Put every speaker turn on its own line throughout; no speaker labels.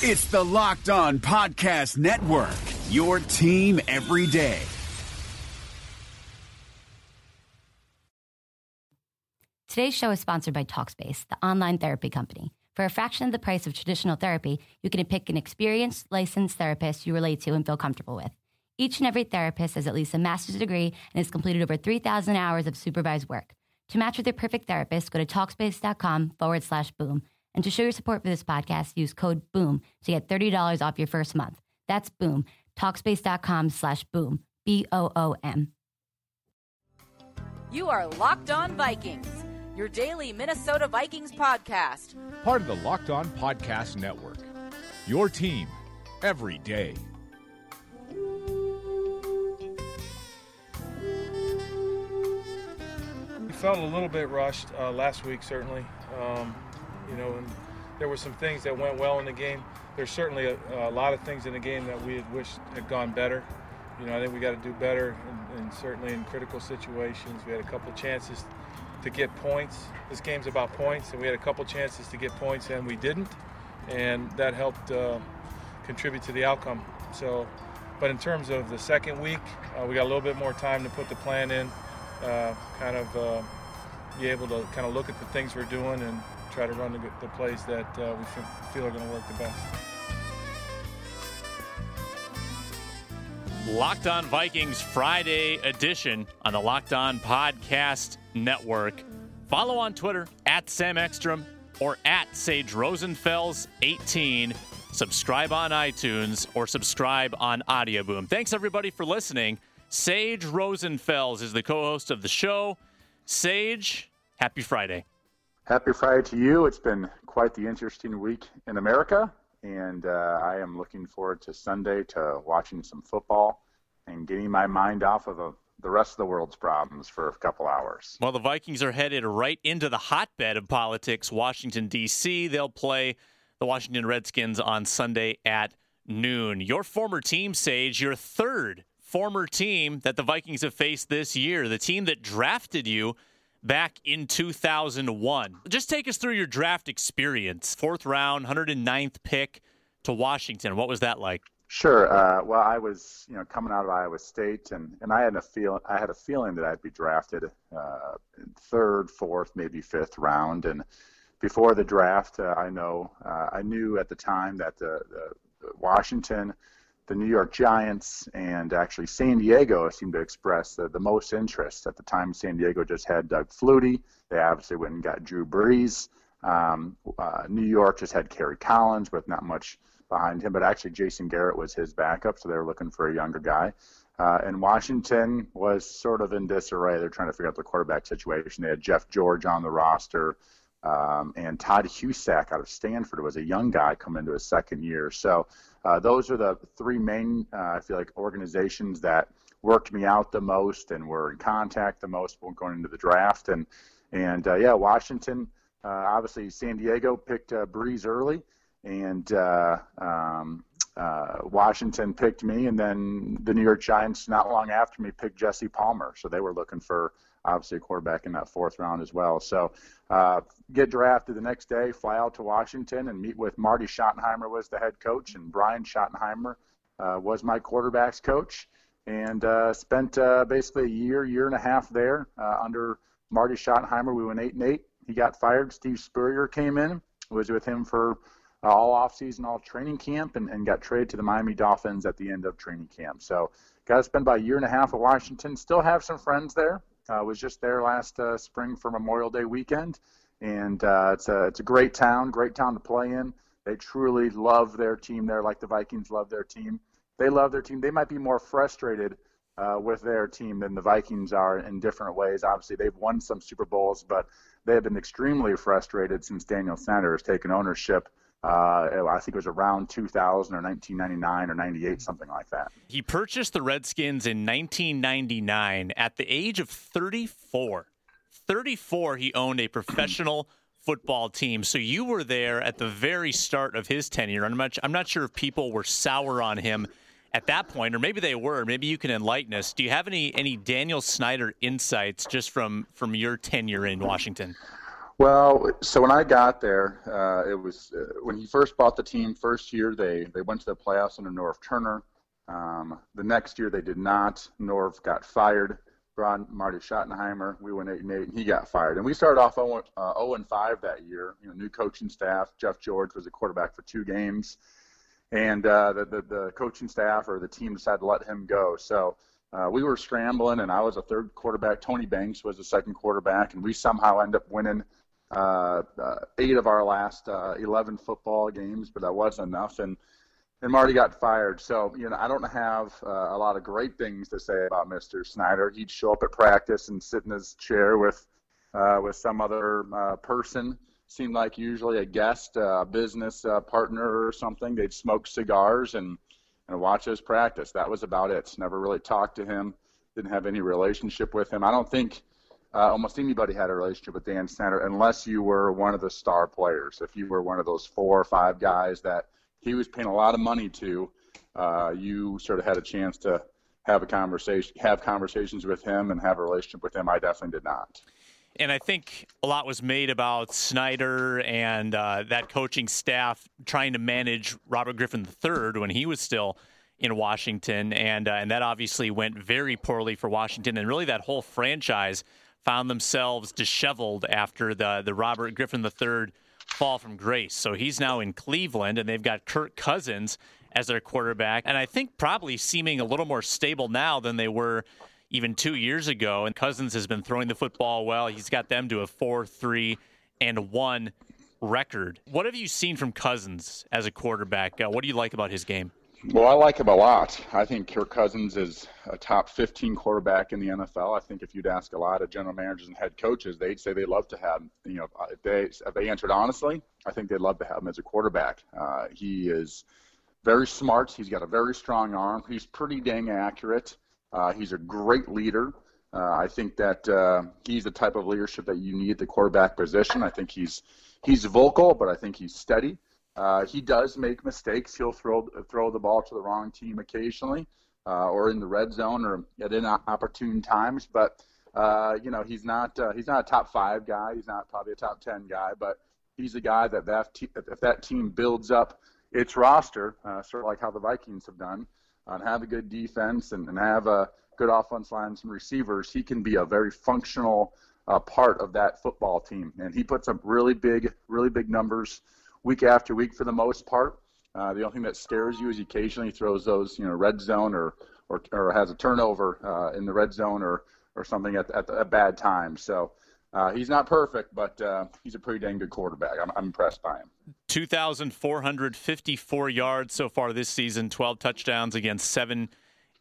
It's the Locked On Podcast Network, your team every day.
Today's show is sponsored by Talkspace, the online therapy company. For a fraction of the price of traditional therapy, you can pick an experienced, licensed therapist you relate to and feel comfortable with. Each and every therapist has at least a master's degree and has completed over 3,000 hours of supervised work. To match with your perfect therapist, go to Talkspace.com forward slash boom. And to show your support for this podcast, use code BOOM to get $30 off your first month. That's BOOM. Talkspace.com slash boom. B O O M.
You are Locked On Vikings, your daily Minnesota Vikings podcast.
Part of the Locked On Podcast Network. Your team every day.
We felt a little bit rushed uh, last week, certainly. Um, you know, and there were some things that went well in the game. There's certainly a, a lot of things in the game that we had wished had gone better. You know, I think we got to do better, and, certainly in critical situations. We had a couple chances to get points. This game's about points, and we had a couple chances to get points, and we didn't, and that helped uh, contribute to the outcome. So, but in terms of the second week, uh, we got a little bit more time to put the plan in, uh, kind of uh, be able to kind of look at the things we're doing and try to run the, the plays that uh, we feel are going to work the best.
Locked On Vikings Friday edition on the Locked On Podcast Network. Follow on Twitter at Sam Ekstrom or at Sage Rosenfels 18. Subscribe on iTunes or subscribe on Audio Boom. Thanks everybody for listening. Sage Rosenfels is the co-host of the show. Sage, happy Friday.
Happy Friday to you. It's been quite the interesting week in America, and uh, I am looking forward to Sunday to watching some football and getting my mind off of a, the rest of the world's problems for a couple hours.
Well, the Vikings are headed right into the hotbed of politics, Washington, D.C. They'll play the Washington Redskins on Sunday at noon. Your former team, Sage, your third former team that the Vikings have faced this year, the team that drafted you back in 2001. Just take us through your draft experience. Fourth round, 109th pick to Washington. What was that like?
Sure. Uh, well, I was, you know, coming out of Iowa State, and, and I had a feel I had a feeling that I'd be drafted uh, third, fourth, maybe fifth round. And before the draft, uh, I know uh, I knew at the time that the, the Washington the New York Giants and actually San Diego seemed to express the, the most interest. At the time, San Diego just had Doug Flutie. They obviously went and got Drew Brees. Um, uh, New York just had Kerry Collins with not much behind him, but actually Jason Garrett was his backup, so they were looking for a younger guy. Uh, and Washington was sort of in disarray. They're trying to figure out the quarterback situation. They had Jeff George on the roster. Um, and Todd Husak out of Stanford was a young guy coming into his second year. So uh, those are the three main, uh, I feel like, organizations that worked me out the most and were in contact the most when going into the draft. And and uh, yeah, Washington, uh, obviously San Diego picked uh, Brees early, and uh, um, Washington picked me, and then the New York Giants not long after me picked Jesse Palmer. So they were looking for obviously a quarterback in that fourth round as well. So uh, get drafted the next day, fly out to Washington and meet with Marty Schottenheimer was the head coach, and Brian Schottenheimer uh, was my quarterbacks coach, and uh, spent uh, basically a year, year and a half there uh, under Marty Schottenheimer. We went eight and eight. He got fired. Steve Spurrier came in, was with him for uh, all offseason, all training camp, and, and got traded to the Miami Dolphins at the end of training camp. So got to spend about a year and a half at Washington. Still have some friends there. Uh, was just there last uh, spring for Memorial Day weekend, and uh, it's a it's a great town, great town to play in. They truly love their team there, like the Vikings love their team. They love their team. They might be more frustrated uh, with their team than the Vikings are in different ways. Obviously, they've won some Super Bowls, but they have been extremely frustrated since Daniel Snyder has taken ownership uh, I think it was around 2000 or 1999 or 98, something like that.
He purchased the Redskins in 1999 at the age of 34. 34, he owned a professional football team. So you were there at the very start of his tenure. I'm not, I'm not sure if people were sour on him at that point, or maybe they were. Maybe you can enlighten us. Do you have any any Daniel Snyder insights just from from your tenure in Washington?
Well, so when I got there, uh, it was uh, when he first bought the team. First year, they they went to the playoffs under Norv Turner. Um, the next year, they did not. Norv got fired. Brought Marty Schottenheimer. We went eight and eight, and he got fired. And we started off 0, uh, 0 and five that year. You know, new coaching staff. Jeff George was a quarterback for two games, and uh, the, the the coaching staff or the team decided to let him go. So uh, we were scrambling, and I was a third quarterback. Tony Banks was the second quarterback, and we somehow end up winning uh, uh, eight of our last uh, 11 football games, but that wasn't enough. And and Marty got fired. So you know, I don't have uh, a lot of great things to say about Mr. Snyder. He'd show up at practice and sit in his chair with uh, with some other uh, person. Seemed like usually a guest, a business partner or something. They'd smoke cigars and and watch us practice. That was about it. Never really talked to him. Didn't have any relationship with him. I don't think uh, almost anybody had a relationship with Dan Snyder unless you were one of the star players. If you were one of those four or five guys that he was paying a lot of money to, uh, you sort of had a chance to have a conversation, have conversations with him, and have a relationship with him. I definitely did not.
And I think a lot was made about Snyder and uh, that coaching staff trying to manage Robert Griffin III when he was still in Washington, and uh, and that obviously went very poorly for Washington, and really that whole franchise found themselves disheveled after the the Robert Griffin III fall from grace. So he's now in Cleveland, and they've got Kirk Cousins as their quarterback, and I think probably seeming a little more stable now than they were even two years ago. And Cousins has been throwing the football well. He's got them to a 4 3 and 1 record. What have you seen from Cousins as a quarterback? Uh, what do you like about his game?
Well, I like him a lot. I think Kirk Cousins is a top 15 quarterback in the NFL. I think if you'd ask a lot of general managers and head coaches, they'd say they'd love to have, you know, if they, if they answered honestly, I think they'd love to have him as a quarterback. Uh, he is very smart. He's got a very strong arm. He's pretty dang accurate. Uh, he's a great leader. Uh, I think that uh, he's the type of leadership that you need at the quarterback position. I think he's he's vocal, but I think he's steady. Uh, he does make mistakes. He'll throw throw the ball to the wrong team occasionally, uh, or in the red zone, or at inopportune times. But uh, you know, he's not he's not a top five guy. He's not probably a top ten guy, but he's a guy that that te- if that team builds up its roster, sort of like how the Vikings have done and have a good defense and, and have a good offense line some receivers, he can be a very functional uh, part of that football team. And he puts up really big, really big numbers week after week for the most part. Uh, the only thing that scares you is he occasionally throws those, you know, red zone or or, or has a turnover uh, in the red zone or or something at, at a bad time. So uh, he's not perfect, but uh, he's a pretty dang good quarterback. I'm, I'm impressed by him.
2,454 yards so far this season, 12 touchdowns against seven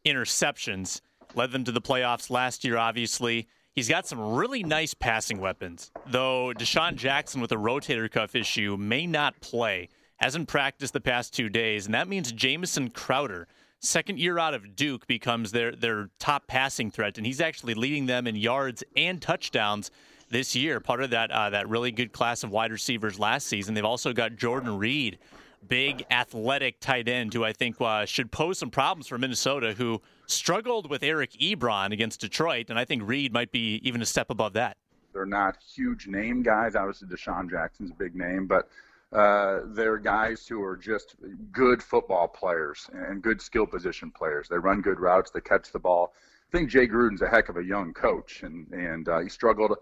interceptions. Led them to the playoffs last year, obviously. He's got some really nice passing weapons, though DeSean Jackson with a rotator cuff issue may not play. Hasn't practiced the past two days, and that means Jamison Crowder, second year out of Duke, becomes their, their top passing threat, and he's actually leading them in yards and touchdowns this year. Part of that uh, that really good class of wide receivers last season. They've also got Jordan Reed, big athletic tight end, who I think uh, should pose some problems for Minnesota, who struggled with Eric Ebron against Detroit, and I think Reed might be even a step above that.
They're not huge name guys. Obviously, DeSean Jackson's a big name, but uh, they're guys who are just good football players and good skill position players. They run good routes. They catch the ball. I think Jay Gruden's a heck of a young coach, and and uh, he struggled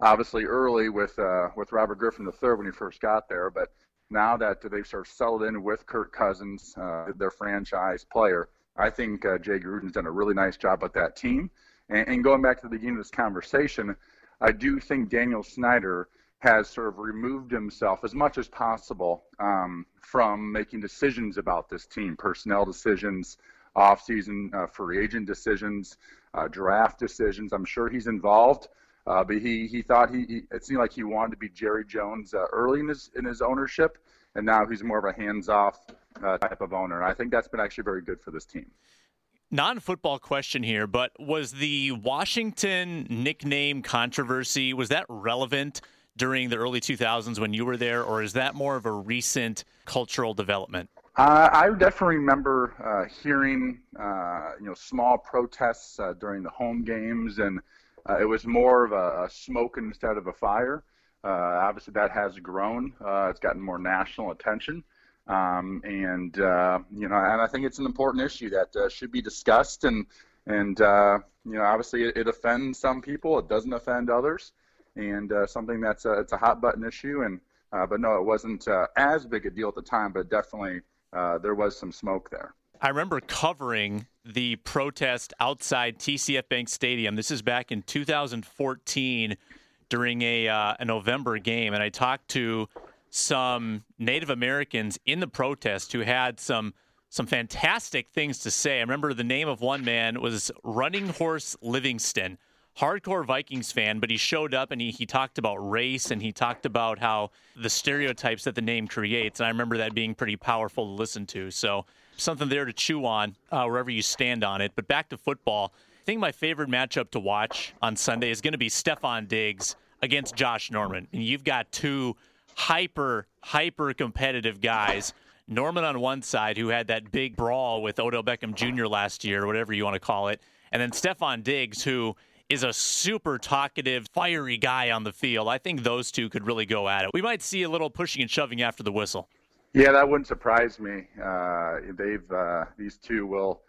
obviously early with uh, with Robert Griffin III when he first got there, but now that they've sort of settled in with Kirk Cousins, uh, their franchise player, I think uh, Jay Gruden's done a really nice job with that team. And, and going back to the beginning of this conversation, I do think Daniel Snyder has sort of removed himself as much as possible um, from making decisions about this team, personnel decisions, off-season uh, free agent decisions, uh, draft decisions. I'm sure he's involved. Uh, but he, he thought he, he, it seemed like he wanted to be Jerry Jones uh, early in his in his ownership, and now he's more of a hands-off uh, type of owner. I think that's been actually very good for this team.
Non-football question here, but was the Washington nickname controversy was that relevant during the early 2000s when you were there, or is that more of a recent cultural development?
Uh, I definitely remember uh, hearing, uh, you know, small protests uh, during the home games, and uh, it was more of a, a, smoke instead of a fire. Uh, obviously, that has grown. Uh, it's gotten more national attention. Um, and uh, you know, and I think it's an important issue that uh, should be discussed. And and uh, you know, obviously, it, it, offends some people. It doesn't offend others. And uh, something that's a, it's a hot button issue. And but no, it wasn't as big a deal at the time. But definitely, there was some smoke there.
I remember covering the protest outside TCF Bank Stadium. This is back in 2014 during a, uh, a November game, and I talked to some Native Americans in the protest who had some some fantastic things to say. I remember the name of one man was Running Horse Livingston, hardcore Vikings fan, but he showed up and he, he talked about race and he talked about how the stereotypes that the name creates. And I remember that being pretty powerful to listen to. So something there to chew on uh, wherever you stand on it. But back to football. I think my favorite matchup to watch on Sunday is going to be Stefon Diggs against Josh Norman. And you've got two hyper, hyper competitive guys. Norman on one side, who had that big brawl with Odell Beckham Jr. last year, whatever you want to call it. And then Stefon Diggs, who is a super talkative, fiery guy on the field. I think those two could really go at it. We might see a little pushing and shoving after the whistle.
Yeah, that wouldn't surprise me. Uh, they've uh, these two will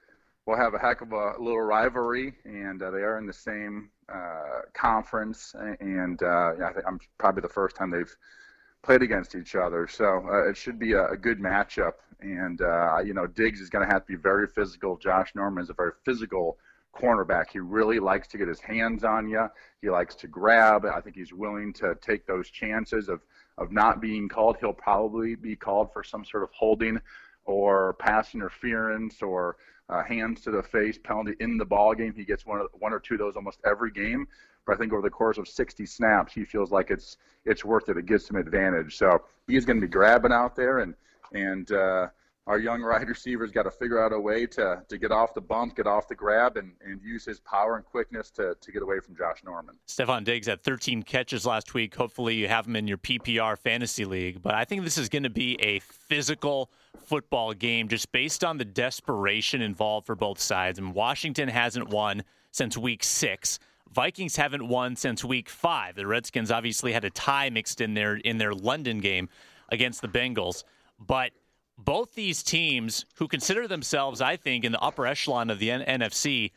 will have a heck of a little rivalry, and uh, they are in the same uh, conference. And uh, I think I'm probably the first time they've played against each other, so uh, it should be a, a, good matchup. And you know, Diggs is going to have to be very physical. Josh Norman is a very physical cornerback. He really likes to get his hands on you. He likes to grab. I think he's willing to take those chances of of not being called. He'll probably be called for some sort of holding or pass interference or uh, hands to the face penalty in the ball game. He gets one, of, one or two of those almost every game. But I think over the course of 60 snaps, he feels like it's it's worth it. It gives him advantage. So he's going to be grabbing out there and and uh, our young wide receiver's got to figure out a way to, to get off the bump, get off the grab, and, and use his power and quickness to, to get away from Josh Norman.
Stefon Diggs had 13 catches last week. Hopefully, you have him in your PPR fantasy league. But I think this is going to be a physical football game just based on the desperation involved for both sides. And Washington hasn't won since week six. Vikings haven't won since week five. The Redskins obviously had a tie mixed in there in their London game against the Bengals. But both these teams, who consider themselves, I think, in the upper echelon of the N- NFC,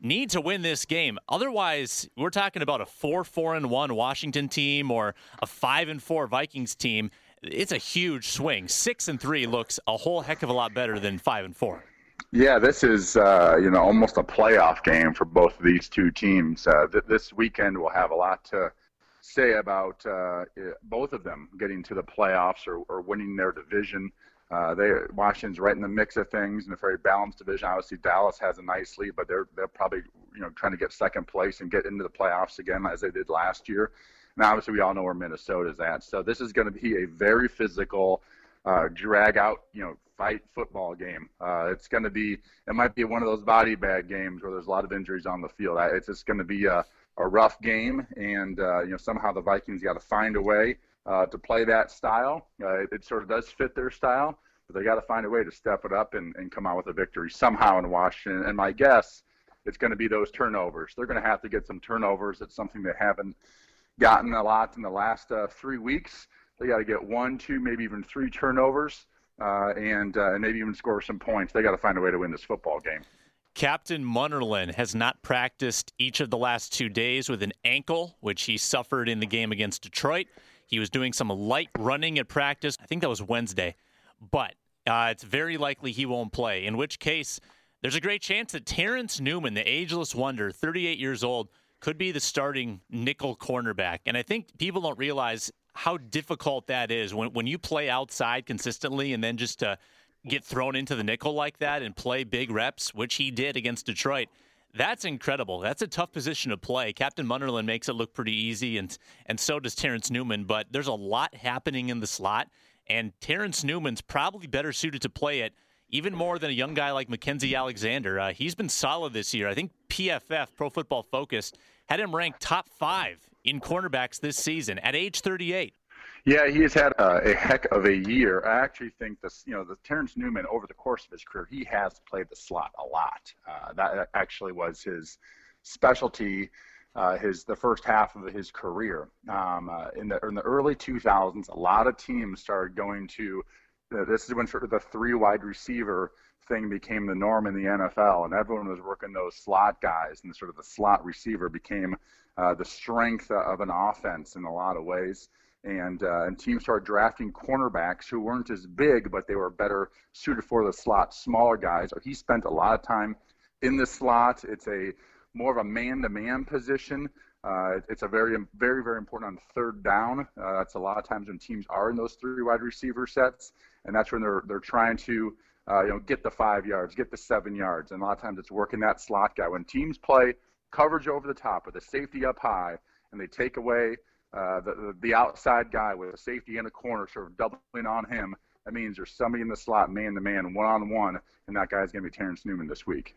need to win this game. Otherwise, we're talking about a four four and one Washington team or a five and four Vikings team. It's a huge swing. Six and three looks a whole heck of a lot better than five and four.
Yeah, this is uh, you know almost a playoff game for both of these two teams. Uh, th- this weekend will have a lot to say about uh, both of them getting to the playoffs or, or winning their division. Uh, they Washington's right in the mix of things in a very balanced division. Obviously, Dallas has a nice lead, but they're they're probably you know trying to get second place and get into the playoffs again as they did last year. And obviously, we all know where Minnesota's at. So this is going to be a very physical, uh, drag out, you know, fight football game. Uh, it's going to be it might be one of those body bag games where there's a lot of injuries on the field. It's just going to be a, a rough game, and uh, you know somehow the Vikings got to find a way uh, to play that style. Uh, it, sort of does fit their style, but they got to find a way to step it up and, and come out with a victory somehow in Washington. And my guess, it's going to be those turnovers. They're going to have to get some turnovers. It's something they haven't gotten a lot in the last uh, three weeks. They got to get one, two, maybe even three turnovers, uh, and uh, and maybe even score some points. They got to find a way to win this football game.
Captain Munnerlyn has not practiced each of the last two days with an ankle, which he suffered in the game against Detroit. He was doing some light running at practice. I think that was Wednesday. But uh, it's very likely he won't play, in which case, there's a great chance that Terrence Newman, the ageless wonder, 38 years old, could be the starting nickel cornerback. And I think people don't realize how difficult that is when, when you play outside consistently and then just to get thrown into the nickel like that and play big reps, which he did against Detroit. That's incredible. That's a tough position to play. Captain Munnerlyn makes it look pretty easy, and and so does Terrence Newman. But there's a lot happening in the slot, and Terrence Newman's probably better suited to play it even more than a young guy like Mackensie Alexander. Uh, he's been solid this year. I think PFF, Pro Football Focus, had him ranked top five in cornerbacks this season at age 38.
Yeah, he has had a, heck of a year. I actually think this, you know, the Terrence Newman over the course of his career, he has played the slot a lot. Uh, that actually was his specialty uh, his the first half of his career. Um, uh, in the in the early 2000s, a lot of teams started going to. This is when sort of the three wide receiver thing became the norm in the NFL, and everyone was working those slot guys, and sort of the slot receiver became uh, the strength of an offense in a lot of ways. And, uh, and teams started drafting cornerbacks who weren't as big, but they were better suited for the slot, smaller guys. He spent a lot of time in the slot. It's a more of a man-to-man position. Uh, it's a very, very, very important on third down. Uh, that's a lot of times when teams are in those three wide receiver sets, and that's when they're they're trying to, uh, you know, get the five yards, get the seven yards, and a lot of times it's working that slot guy. When teams play coverage over the top with a safety up high, and they take away uh, the the outside guy with a safety in a corner, sort of doubling on him. That means there's somebody in the slot, man to man, one on one, and that guy's going to be Terrence Newman this week.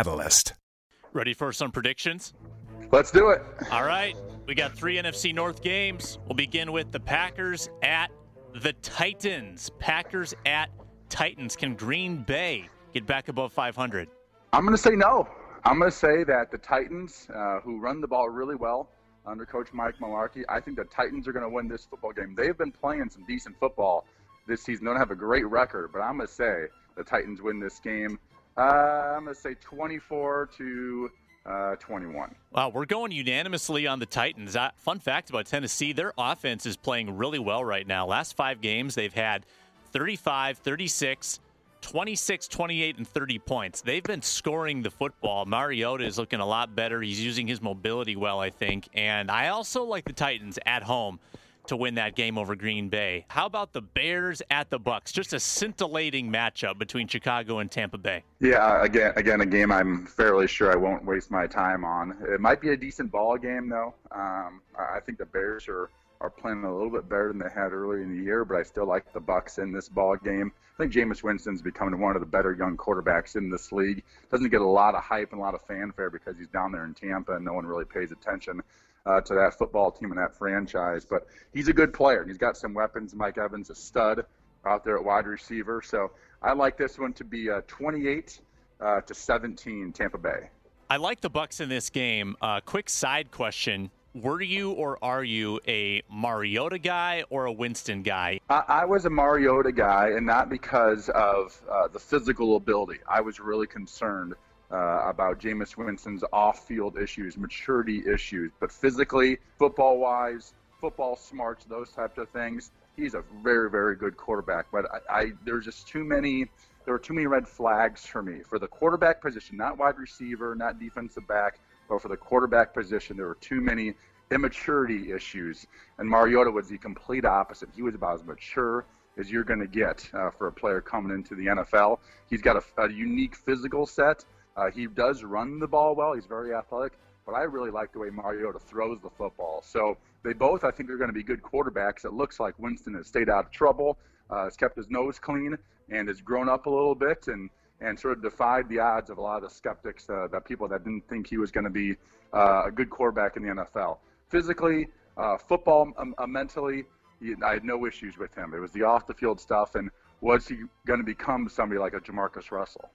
Catalyst.
Ready for some predictions?
Let's do it.
All right. We got three NFC North games. We'll begin with the Packers at the Titans. Packers at Titans. Can Green Bay get back above 500?
I'm going to say no. I'm going to say that the Titans, uh, who run the ball really well under Coach Mike Mularkey, I think the Titans are going to win this football game. They've been playing some decent football this season. They don't have a great record, but I'm going to say the Titans win this game. Uh, I'm going to say 24 to uh, 21.
Wow, we're going unanimously on the Titans. Uh, fun fact about Tennessee their offense is playing really well right now. Last five games, they've had 35, 36, 26, 28, and 30 points. They've been scoring the football. Mariota is looking a lot better. He's using his mobility well, I think. And I also like the Titans at home to win that game over Green Bay. How about the Bears at the Bucks? Just a scintillating matchup between Chicago and Tampa Bay.
Yeah, again, again, a game I'm fairly sure I won't waste my time on. It might be a decent ball game though. Um, I think the Bears are are playing a little bit better than they had early in the year, but I still like the Bucks in this ball game. I think Jameis Winston's becoming one of the better young quarterbacks in this league. Doesn't get a lot of hype and a lot of fanfare because he's down there in Tampa and no one really pays attention uh, to that football team and that franchise. But he's a good player. He's got some weapons. Mike Evans, a stud out there at wide receiver. So I like this one to be uh, 28 uh, to 17 Tampa Bay.
I like the Bucks in this game. Uh, quick side question: Were you or are you a Mariota guy or a Winston guy?
I, I was a Mariota guy, and not because of uh, the physical ability. I was really concerned uh, about Jameis Winston's off-field issues, maturity issues, but physically, football-wise, football smarts, those types of things, he's a very, very good quarterback. But I, I there's just too many. There were too many red flags for me for the quarterback position, not wide receiver, not defensive back, but for the quarterback position, there were too many immaturity issues. And Mariota was the complete opposite. He was about as mature as you're going to get uh, for a player coming into the NFL. He's got a, a unique physical set uh, he does run the ball well. He's very athletic, but I really like the way Mariota throws the football. So they both, I think, are going to be good quarterbacks. It looks like Winston has stayed out of trouble, uh, has kept his nose clean, and has grown up a little bit and and sort of defied the odds of a lot of the skeptics, uh, that people that didn't think he was going to be uh, a good quarterback in the NFL. Physically, uh, football, um, uh, mentally, I had no issues with him. It was the off the field stuff, and was he going to become somebody like a Jamarcus Russell?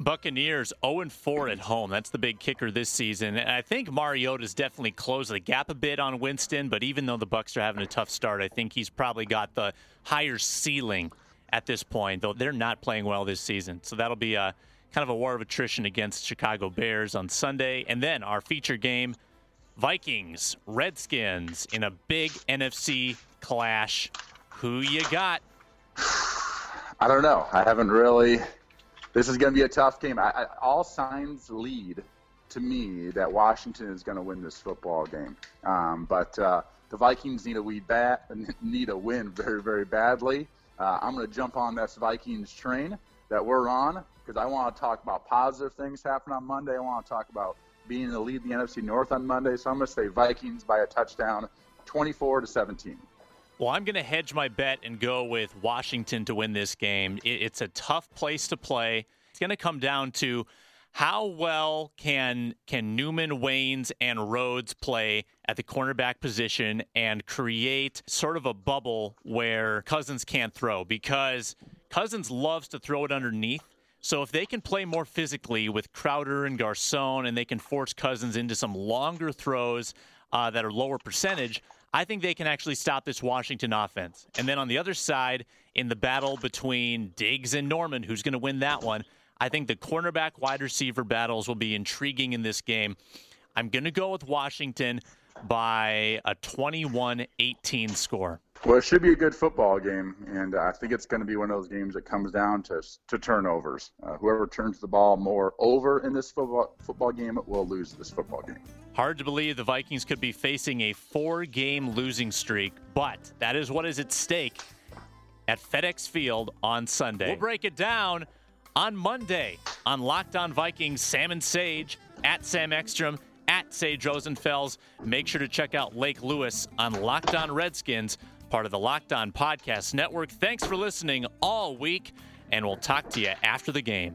Buccaneers 0 4 at home. That's the big kicker this season. And I think Mariota's definitely closed the gap a bit on Winston, but even though the Bucks are having a tough start, I think he's probably got the higher ceiling at this point, though they're not playing well this season. So that'll be a kind of a war of attrition against Chicago Bears on Sunday. And then our feature game Vikings, Redskins in a big NFC clash. Who you got?
I don't know. I haven't really this is going to be a tough game. I, I, all signs lead to me that Washington is going to win this football game. Um, but uh, the Vikings need a win bad, need a win very very badly. Uh, I'm going to jump on this Vikings train that we're on because I want to talk about positive things happening on Monday. I want to talk about being in the lead in the NFC North on Monday. So I'm going to say Vikings by a touchdown, 24 to 17.
Well, I'm going to hedge my bet and go with Washington to win this game. It's a tough place to play. It's going to come down to how well can can Newman, Waynes, and Rhodes play at the cornerback position and create sort of a bubble where Cousins can't throw because Cousins loves to throw it underneath. So if they can play more physically with Crowder and Garcon and they can force Cousins into some longer throws uh, that are lower percentage, I think they can actually stop this Washington offense. And then on the other side, in the battle between Diggs and Norman, who's going to win that one? I think the cornerback wide receiver battles will be intriguing in this game. I'm going to go with Washington by a 21 18 score.
Well, it should be a good football game, and I think it's going to be one of those games that comes down to to turnovers. Uh, whoever turns the ball more over in this football football game will lose this football game.
Hard to believe the Vikings could be facing a four-game losing streak, but that is what is at stake at FedEx Field on Sunday. We'll break it down on Monday on Locked On Vikings. Sam and Sage at Sam Ekstrom at Sage Rosenfels. Make sure to check out Lake Lewis on Locked On Redskins part of the Locked On Podcast Network. Thanks for listening all week, and we'll talk to you after the game.